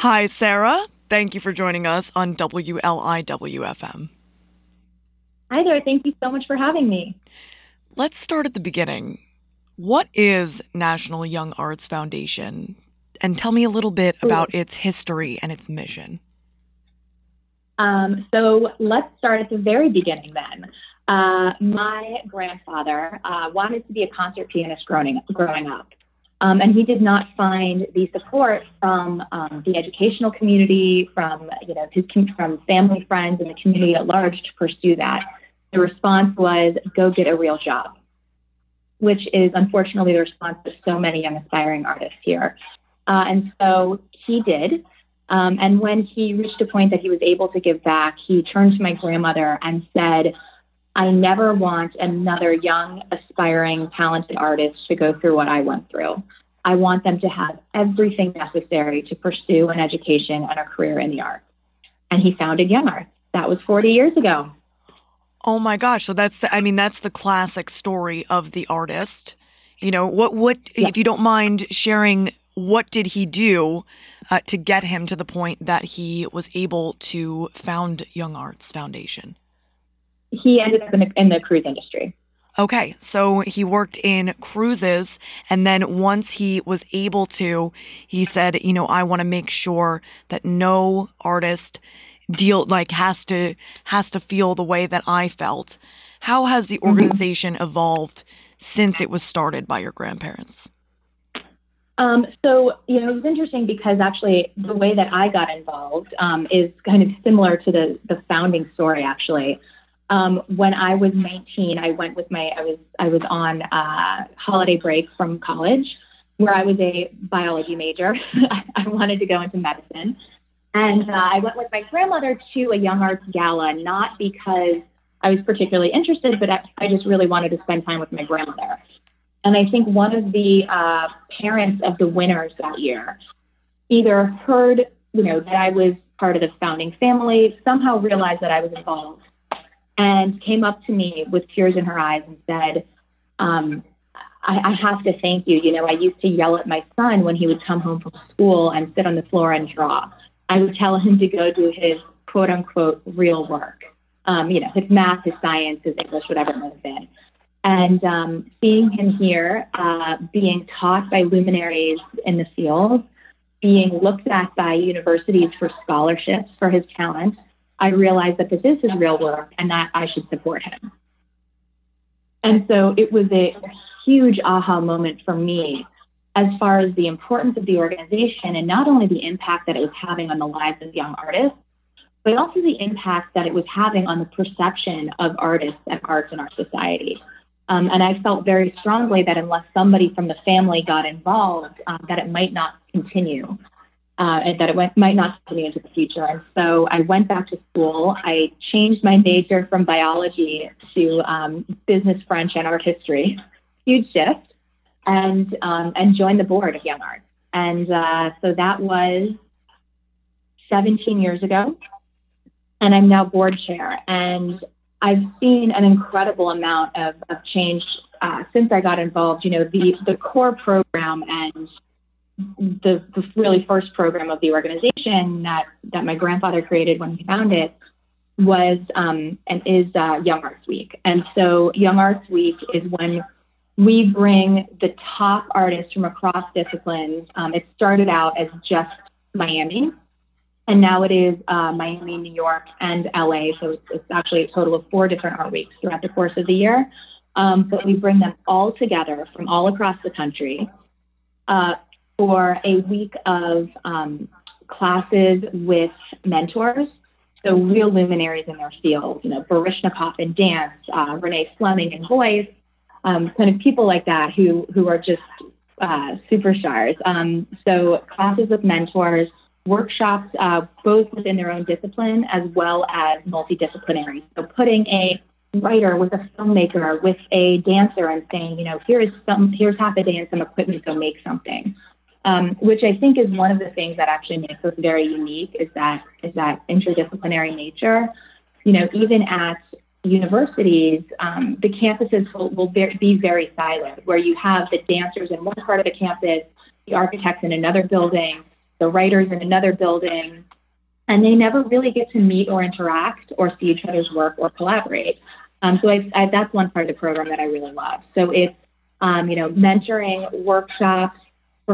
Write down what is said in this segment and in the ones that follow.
Hi, Sarah. Thank you for joining us on WLIWFM. Hi there. Thank you so much for having me. Let's start at the beginning. What is National Young Arts Foundation? And tell me a little bit about its history and its mission. Um, so let's start at the very beginning then. Uh, my grandfather uh, wanted to be a concert pianist growing, growing up. Um, and he did not find the support from um, the educational community, from you know his from family, friends, and the community at large to pursue that. The response was, "Go get a real job," which is unfortunately the response of so many young aspiring artists here. Uh, and so he did. Um, and when he reached a point that he was able to give back, he turned to my grandmother and said, I never want another young, aspiring, talented artist to go through what I went through. I want them to have everything necessary to pursue an education and a career in the arts. And he founded Young Arts. That was 40 years ago. Oh my gosh. So that's the, I mean, that's the classic story of the artist. You know, what, what, yeah. if you don't mind sharing, what did he do uh, to get him to the point that he was able to found Young Arts Foundation? He ended up in the, in the cruise industry. Okay, so he worked in cruises, and then once he was able to, he said, you know, I want to make sure that no artist deal like has to has to feel the way that I felt. How has the mm-hmm. organization mm-hmm. evolved since it was started by your grandparents? Um, so, you know, it was interesting because actually the way that I got involved um, is kind of similar to the, the founding story, actually. Um, when I was 19, I went with my I was I was on uh, holiday break from college, where I was a biology major. I wanted to go into medicine, and uh, I went with my grandmother to a young arts gala, not because I was particularly interested, but I, I just really wanted to spend time with my grandmother. And I think one of the uh, parents of the winners that year either heard, you know, that I was part of the founding family, somehow realized that I was involved and came up to me with tears in her eyes and said, um, I, I have to thank you. You know, I used to yell at my son when he would come home from school and sit on the floor and draw. I would tell him to go do his quote unquote real work. Um, you know, his math, his science, his English, whatever it might have been. And um, seeing him here, uh, being taught by luminaries in the field, being looked at by universities for scholarships for his talent, I realized that this is his real work and that I should support him. And so it was a huge aha moment for me as far as the importance of the organization and not only the impact that it was having on the lives of young artists, but also the impact that it was having on the perception of artists and arts in our society. Um, and I felt very strongly that unless somebody from the family got involved, um, that it might not continue uh, and that it went, might not continue into the future. And so I went back to school. I changed my major from biology to um, business, French, and art history. Huge shift, and um, and joined the board of Young Arts. And uh, so that was 17 years ago, and I'm now board chair. And I've seen an incredible amount of, of change uh, since I got involved. You know, the the core program and the, the really first program of the organization that, that my grandfather created when he founded it was um, and is uh, Young Arts Week. And so Young Arts Week is when we bring the top artists from across disciplines. Um, it started out as just Miami, and now it is uh, Miami, New York, and LA. So it's, it's, actually a total of four different art weeks throughout the course of the year. Um, but we bring them all together from all across the country. Uh, for a week of um, classes with mentors, so real luminaries in their field, you know, Baryshnikov in dance, uh, Renee Fleming in voice, um, kind of people like that who who are just uh, superstars. Um, so classes with mentors, workshops uh, both within their own discipline as well as multidisciplinary. So putting a writer with a filmmaker with a dancer and saying, you know, here is some here's half a day and some equipment, go make something um, which I think is one of the things that actually makes us very unique is that is that interdisciplinary nature. You know, even at universities, um, the campuses will, will be very siloed, where you have the dancers in one part of the campus, the architects in another building, the writers in another building, and they never really get to meet or interact or see each other's work or collaborate. Um, so I, I, that's one part of the program that I really love. So it's um, you know mentoring, workshops,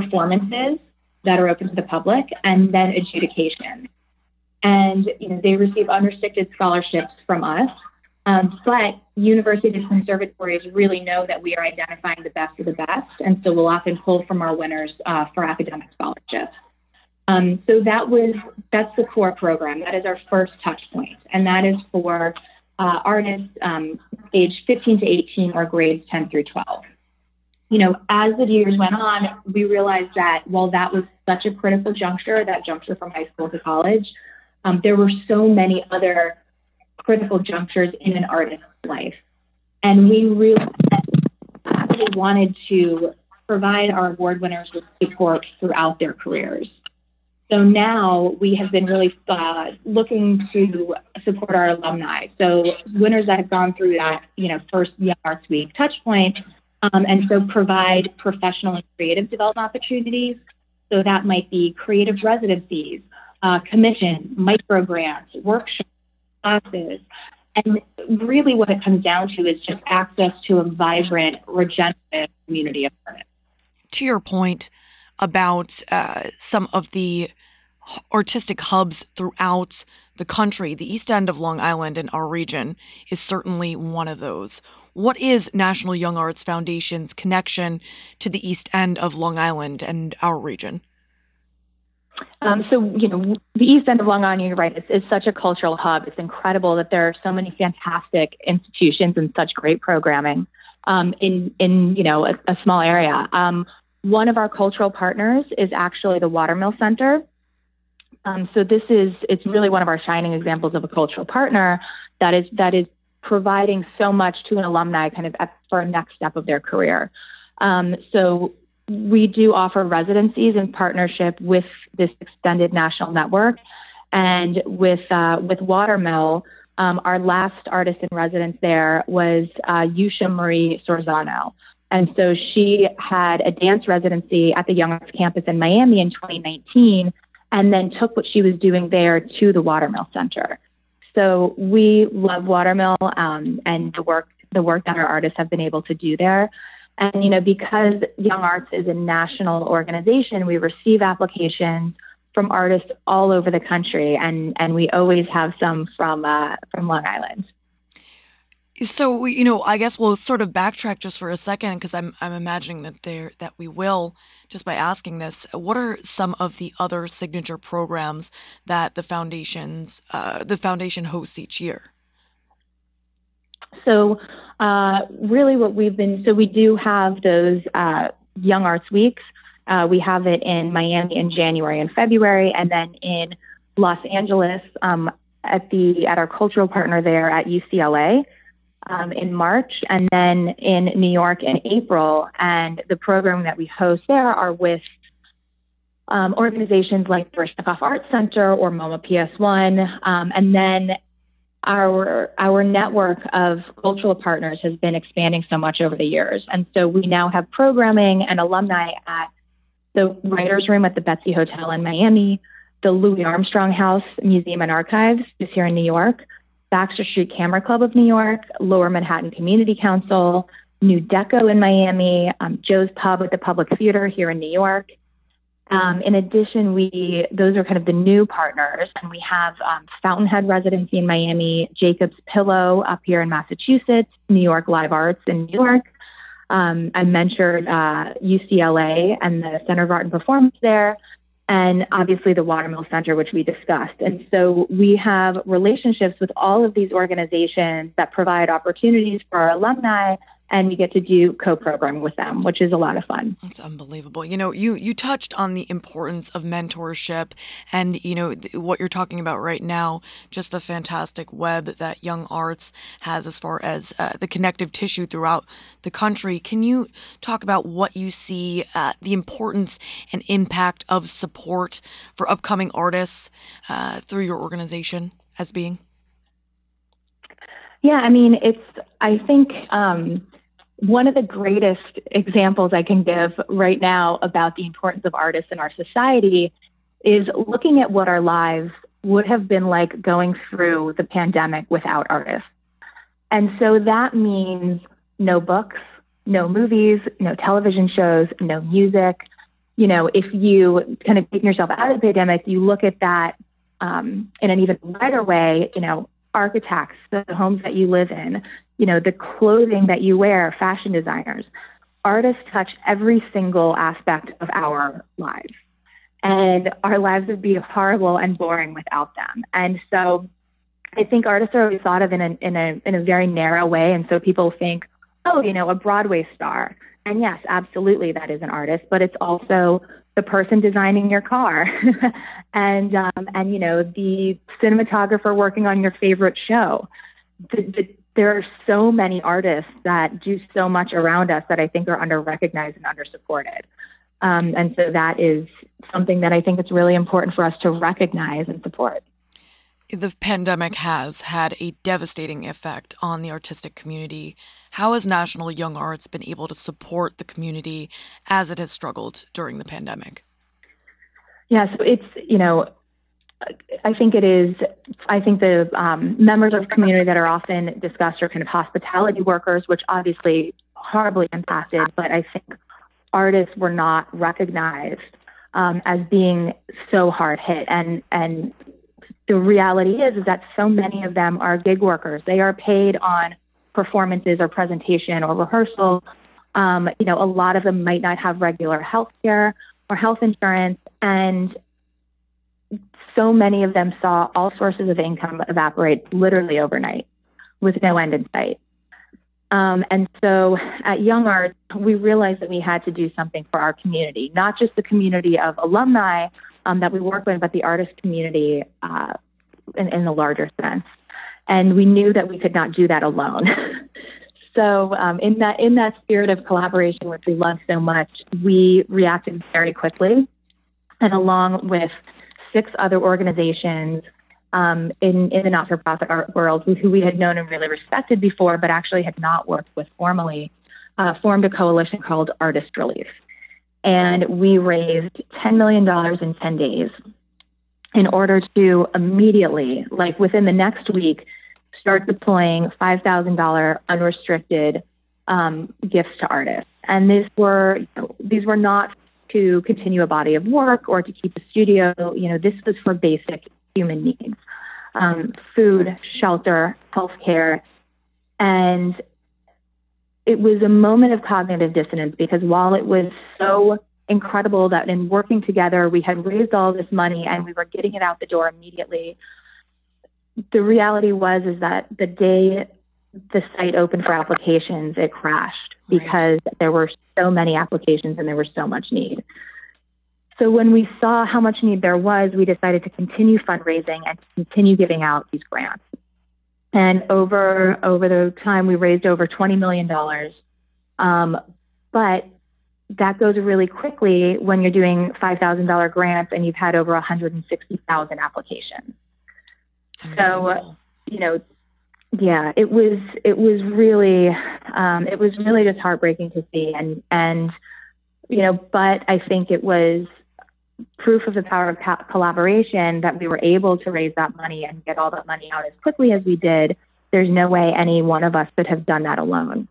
performances that are open to the public, and then adjudication. And you know they receive unrestricted scholarships from us. Um, but universities and conservatories really know that we are identifying the best of the best, and so we'll often pull from our winners uh, for academic scholarships. Um, so that was that's the core program. That is our first touch point, and that is for uh, artists um, aged 15 to 18 or grades 10 through 12. You know, as the years went on, we realized that while that was such a critical juncture, that juncture from high school to college, um, there were so many other critical junctures in an artist's life. And we really, wanted to provide our award winners with support throughout their careers. So now we have been really uh, looking to support our alumni. So winners that have gone through that, you know, first Young Arts Week touch um, and so provide professional and creative development opportunities. So that might be creative residencies, uh, commission, micro grants, workshops, classes. And really what it comes down to is just access to a vibrant, regenerative community of artists. To your point about uh, some of the artistic hubs throughout the country, the east end of Long Island and our region is certainly one of those. What is National Young Arts Foundation's connection to the east end of Long Island and our region? Um, so, you know, the east end of Long Island, you're right, it's, such a cultural hub. It's incredible that there are so many fantastic institutions and such great programming um, in, in, you know, a, a small area. Um, one of our cultural partners is actually the Watermill Center. Um, so this is, it's really one of our shining examples of a cultural partner that is, that is providing so much to an alumni kind of for a next step of their career. Um, so we do offer residencies in partnership with this extended national network. And with, uh, with Watermill, um, our last artist in residence there was uh, Yusha Marie Sorzano. And so she had a dance residency at the Young Arts campus in Miami in 2019 and then took what she was doing there to the Watermill Center. So we love Watermill um, and the work the work that our artists have been able to do there. And, you know, because Young Arts is a national organization, we receive applications from artists all over the country, and, and we always have some from, uh, from Long Island. So you know, I guess we'll sort of backtrack just for a second because I'm I'm imagining that there that we will just by asking this. What are some of the other signature programs that the foundations uh, the foundation hosts each year? So uh, really what we've been, so we do have those uh, Young Arts Weeks. Uh, we have it in Miami in January and February, and then in Los Angeles um, at the at our cultural partner there at UCLA um, in March, and then in New York in April. And the program that we host there are with um, organizations like the Baryshnikov Arts Center or MoMA PS1, um, and then our our network of cultural partners has been expanding so much over the years, and so we now have programming and alumni at the Writers' Room at the Betsy Hotel in Miami, the Louis Armstrong House Museum and Archives is here in New York, Baxter Street Camera Club of New York, Lower Manhattan Community Council, New Deco in Miami, um, Joe's Pub at the Public Theater here in New York, um, in addition, we those are kind of the new partners, and we have um, Fountainhead Residency in Miami, Jacob's Pillow up here in Massachusetts, New York Live Arts in New York. Um, I mentored uh, UCLA and the Center of Art and Performance there, and obviously the Watermill Center, which we discussed. And so we have relationships with all of these organizations that provide opportunities for our alumni and we get to do co-programming with them, which is a lot of fun. That's unbelievable. You know, you you touched on the importance of mentorship, and you know th- what you're talking about right now. Just the fantastic web that Young Arts has as far as uh, the connective tissue throughout the country. Can you talk about what you see uh, the importance and impact of support for upcoming artists uh, through your organization as being? Yeah, I mean, it's. I think. Um, one of the greatest examples I can give right now about the importance of artists in our society is looking at what our lives would have been like going through the pandemic without artists. And so that means no books, no movies, no television shows, no music. You know, if you kind of take yourself out of the pandemic, you look at that um, in an even wider way, you know, architects, the homes that you live in, you know, the clothing that you wear, fashion designers, artists touch every single aspect of our lives. And our lives would be horrible and boring without them. And so I think artists are always thought of in a, in a, in a very narrow way. And so people think, oh, you know, a Broadway star. And yes, absolutely, that is an artist, but it's also the person designing your car and um, and you know the cinematographer working on your favorite show the, the, there are so many artists that do so much around us that i think are under recognized and under supported um, and so that is something that i think it's really important for us to recognize and support the pandemic has had a devastating effect on the artistic community. How has National Young Arts been able to support the community as it has struggled during the pandemic? Yeah, so it's, you know, I think it is, I think the um, members of the community that are often discussed are kind of hospitality workers, which obviously horribly impacted, but I think artists were not recognized um, as being so hard hit. And, and the reality is, is that so many of them are gig workers. They are paid on performances or presentation or rehearsal. Um, you know, a lot of them might not have regular health care or health insurance, and so many of them saw all sources of income evaporate literally overnight with no end in sight. Um, and so at Young Arts, we realized that we had to do something for our community, not just the community of alumni, um, that we work with, but the artist community uh, in, in the larger sense. And we knew that we could not do that alone. so um, in that in that spirit of collaboration, which we love so much, we reacted very quickly, and along with six other organizations um, in, in the not-for-profit art world who we had known and really respected before, but actually had not worked with formally, uh, formed a coalition called Artist Relief and we raised $10 million in 10 days in order to immediately, like within the next week, start deploying $5,000 unrestricted um, gifts to artists. And these were you know, these were not to continue a body of work or to keep a studio. You know, this was for basic human needs: um, food, shelter, healthcare, and it was a moment of cognitive dissonance because while it was so incredible that in working together we had raised all this money and we were getting it out the door immediately the reality was is that the day the site opened for applications it crashed because right. there were so many applications and there was so much need so when we saw how much need there was we decided to continue fundraising and to continue giving out these grants and over over the time, we raised over twenty million dollars. Um, but that goes really quickly when you're doing five thousand dollar grants and you've had over one hundred and sixty thousand applications. So, you know, yeah, it was it was really um, it was really just heartbreaking to see, and and you know, but I think it was proof of the power of co- collaboration that we were able to raise that money and get all that money out as quickly as we did. There's no way any one of us could have done that alone.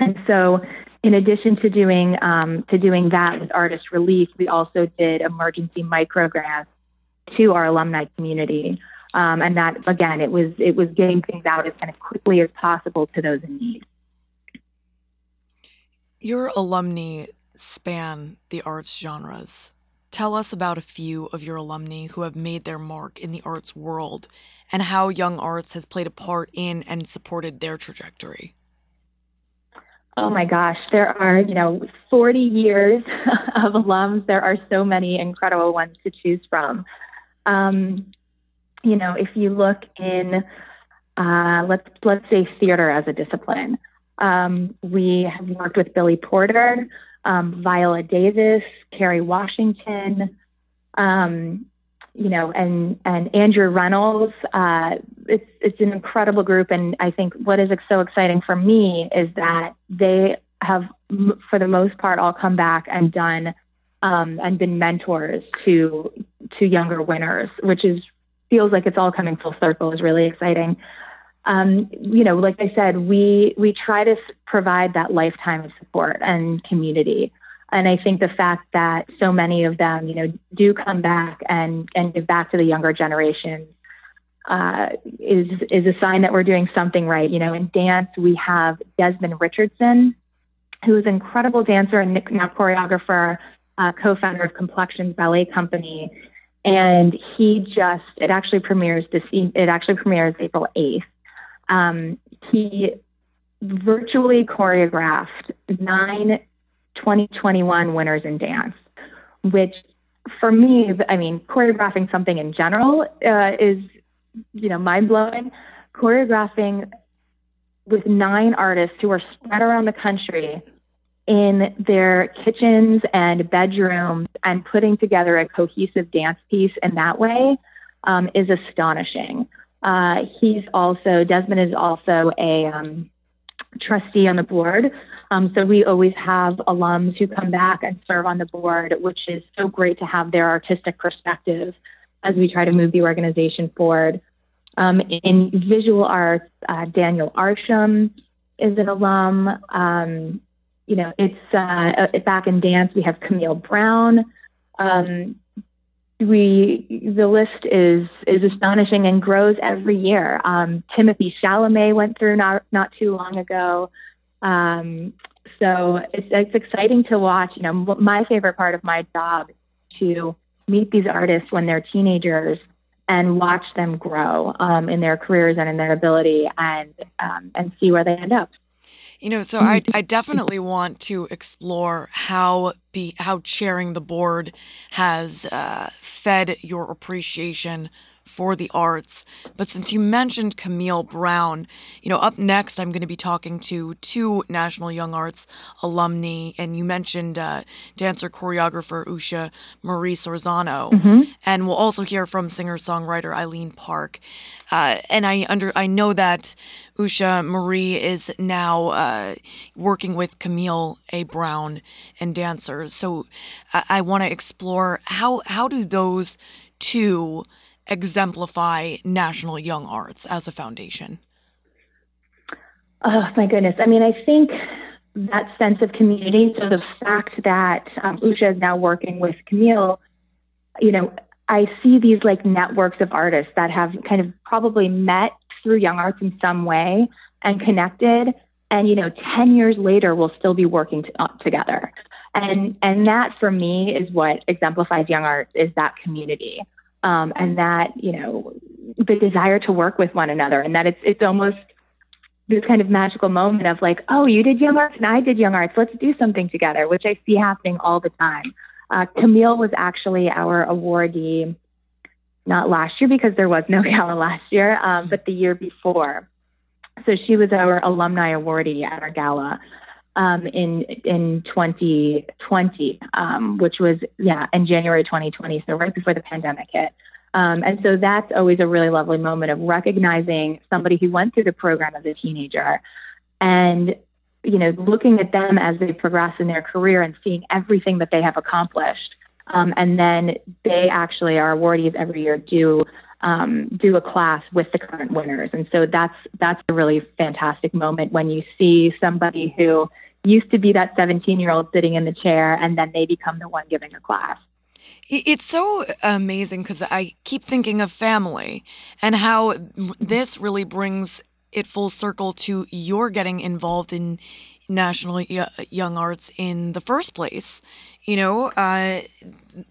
And so, in addition to doing um, to doing that with Artist Relief, we also did emergency micro grants to our alumni community. Um, and that again, it was it was getting things out as kind of quickly as possible to those in need. Your alumni span the arts genres. Tell us about a few of your alumni who have made their mark in the arts world and how Young Arts has played a part in and supported their trajectory. Oh my gosh, there are, you know, 40 years of alums. There are so many incredible ones to choose from. Um, you know, if you look in, uh, let's let's say theater as a discipline, um, we have worked with Billy Porter, um, Viola Davis, Kerry Washington, um, you know, and and Andrew Rannells. Uh, it's it's an incredible group, and I think what is so exciting for me is that they have, for the most part, all come back and done um, and been mentors to to younger winners, which is feels like it's all coming full circle is really exciting. Um, you know, like I said, we we try to provide that lifetime of support and community. And I think the fact that so many of them, you know, do come back and and give back to the younger generations uh, is is a sign that we're doing something right. You know, in dance we have Desmond Richardson, who is an incredible dancer and now choreographer, uh, co-founder of Complexions Ballet Company, and he just it actually premieres this it actually premieres April eighth. Um, he virtually choreographed nine 2021 winners in dance, which for me, I mean, choreographing something in general uh, is, you know, mind blowing. Choreographing with nine artists who are spread around the country in their kitchens and bedrooms and putting together a cohesive dance piece in that way um, is astonishing. Uh, he's also, Desmond is also a um, trustee on the board um, so we always have alums who come back and serve on the board, which is so great to have their artistic perspective as we try to move the organization forward. Um, in visual arts, uh, Daniel Arsham is an alum. Um, you know, it's uh, uh back in dance. We have Camille Brown. Um, we the list is is astonishing and grows every year. Um, Timothée Chalamet went through not not too long ago. Um, so it's, it's exciting to watch. You know, my favorite part of my job to meet these artists when they're teenagers and watch them grow um, in their careers and in their ability and um, and see where they end up. You know, so I, I definitely want to explore how be how chairing the board has uh, fed your appreciation for the arts. But since you mentioned Camille Brown, you know, up next I'm going to be talking to two National Young Arts alumni, and you mentioned uh, dancer choreographer Yusha Marie Sorzano, mm-hmm. and we'll also hear from singer songwriter Eileen Park. Uh, and I under I know that Yusha Marie is now uh, working with Camille A. Brown and dancers. So I, I want to explore how how do those two exemplify National Young Arts as a foundation? Oh, my goodness. I mean, I think that sense of community. So the fact that um, Yusha is now working with Camille, you know, I see these like networks of artists that have kind of probably met through Young Arts in some way and connected. And, you know, 10 years later, we'll still be working to, uh, together. And, and that for me is what exemplifies Young Arts is that community um, and that you know the desire to work with one another, and that it's it's almost this kind of magical moment of like, oh, you did young arts and I did young arts. Let's do something together, which I see happening all the time. Uh, Camille was actually our awardee, not last year because there was no gala last year, um, but the year before. So she was our alumni awardee at our gala um, in in 2020, um, which was yeah in January 2020, so right before the pandemic hit. Um, and so that's always a really lovely moment of recognizing somebody who went through the program as a teenager, and you know looking at them as they progress in their career and seeing everything that they have accomplished. Um, and then they actually are awardees every year do um, do a class with the current winners. And so that's that's a really fantastic moment when you see somebody who used to be that 17 year old sitting in the chair and then they become the one giving a class. It's so amazing because I keep thinking of family and how this really brings it full circle to your getting involved in national young arts in the first place. You know, uh,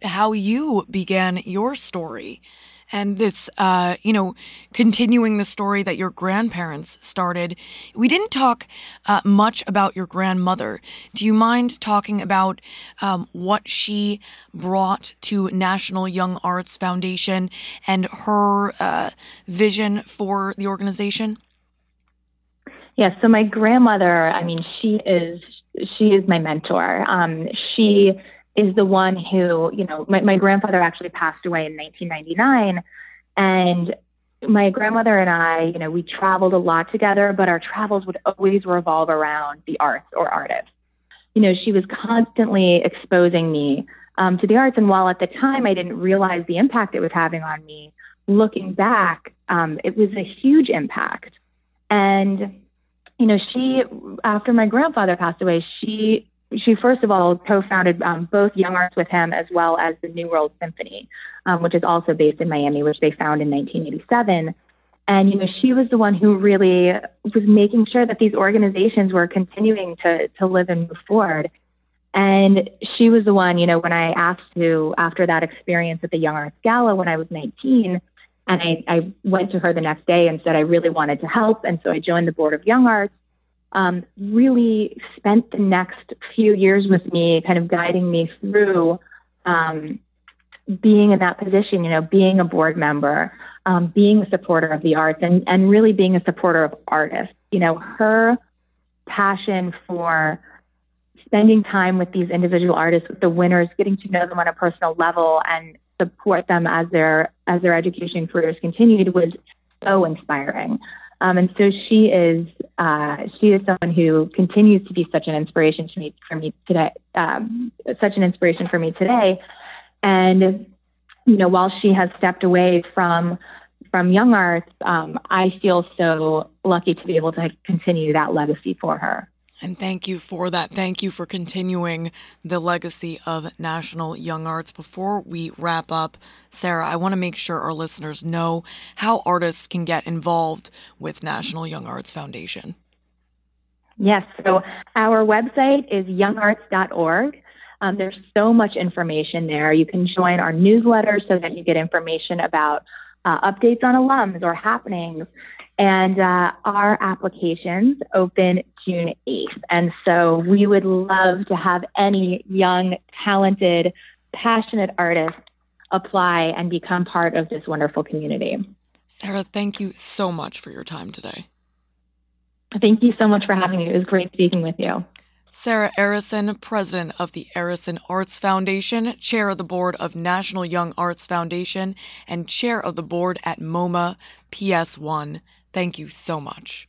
how you began your story and this, uh, you know, continuing the story that your grandparents started. We didn't talk uh, much about your grandmother. Do you mind talking about um, what she brought to National Young Arts Foundation and her uh, vision for the organization? Yeah, so my grandmother, I mean, she is she is my mentor. Um, she is the one who, you know, my, my grandfather actually passed away in 1999. And my grandmother and I, you know, we traveled a lot together, but our travels would always revolve around the arts or artists. You know, she was constantly exposing me um, to the arts. And while at the time I didn't realize the impact it was having on me, looking back, um, it was a huge impact. And you know, she after my grandfather passed away, she she first of all co-founded um, both Young Arts with him as well as the New World Symphony, um, which is also based in Miami, which they found in 1987. And you know, she was the one who really was making sure that these organizations were continuing to to live and move forward. And she was the one, you know, when I asked to after that experience at the Young Arts Gala when I was 19, and I, I went to her the next day and said I really wanted to help, and so I joined the board of Young Arts. Um, really spent the next few years with me, kind of guiding me through um, being in that position, you know, being a board member, um, being a supporter of the arts, and, and really being a supporter of artists. You know, her passion for spending time with these individual artists, with the winners, getting to know them on a personal level, and support them as their as their education careers continued was so inspiring. Um, and so she is uh, she is someone who continues to be such an inspiration to me for me today, um, such an inspiration for me today. And you know, while she has stepped away from from Young Arts, um, I feel so lucky to be able to continue that legacy for her. And thank you for that. Thank you for continuing the legacy of National Young Arts. Before we wrap up, Sarah, I want to make sure our listeners know how artists can get involved with National Young Arts Foundation. Yes, so our website is youngarts.org. Um, there's so much information there. You can join our newsletter so that you get information about uh, updates on alums or happenings. And uh, our applications open June 8th. And so we would love to have any young, talented, passionate artists apply and become part of this wonderful community. Sarah, thank you so much for your time today. Thank you so much for having me. It was great speaking with you. Sarah Arison, president of the Arison Arts Foundation, chair of the board of National Young Arts Foundation, and chair of the board at MoMA PS1. Thank you so much.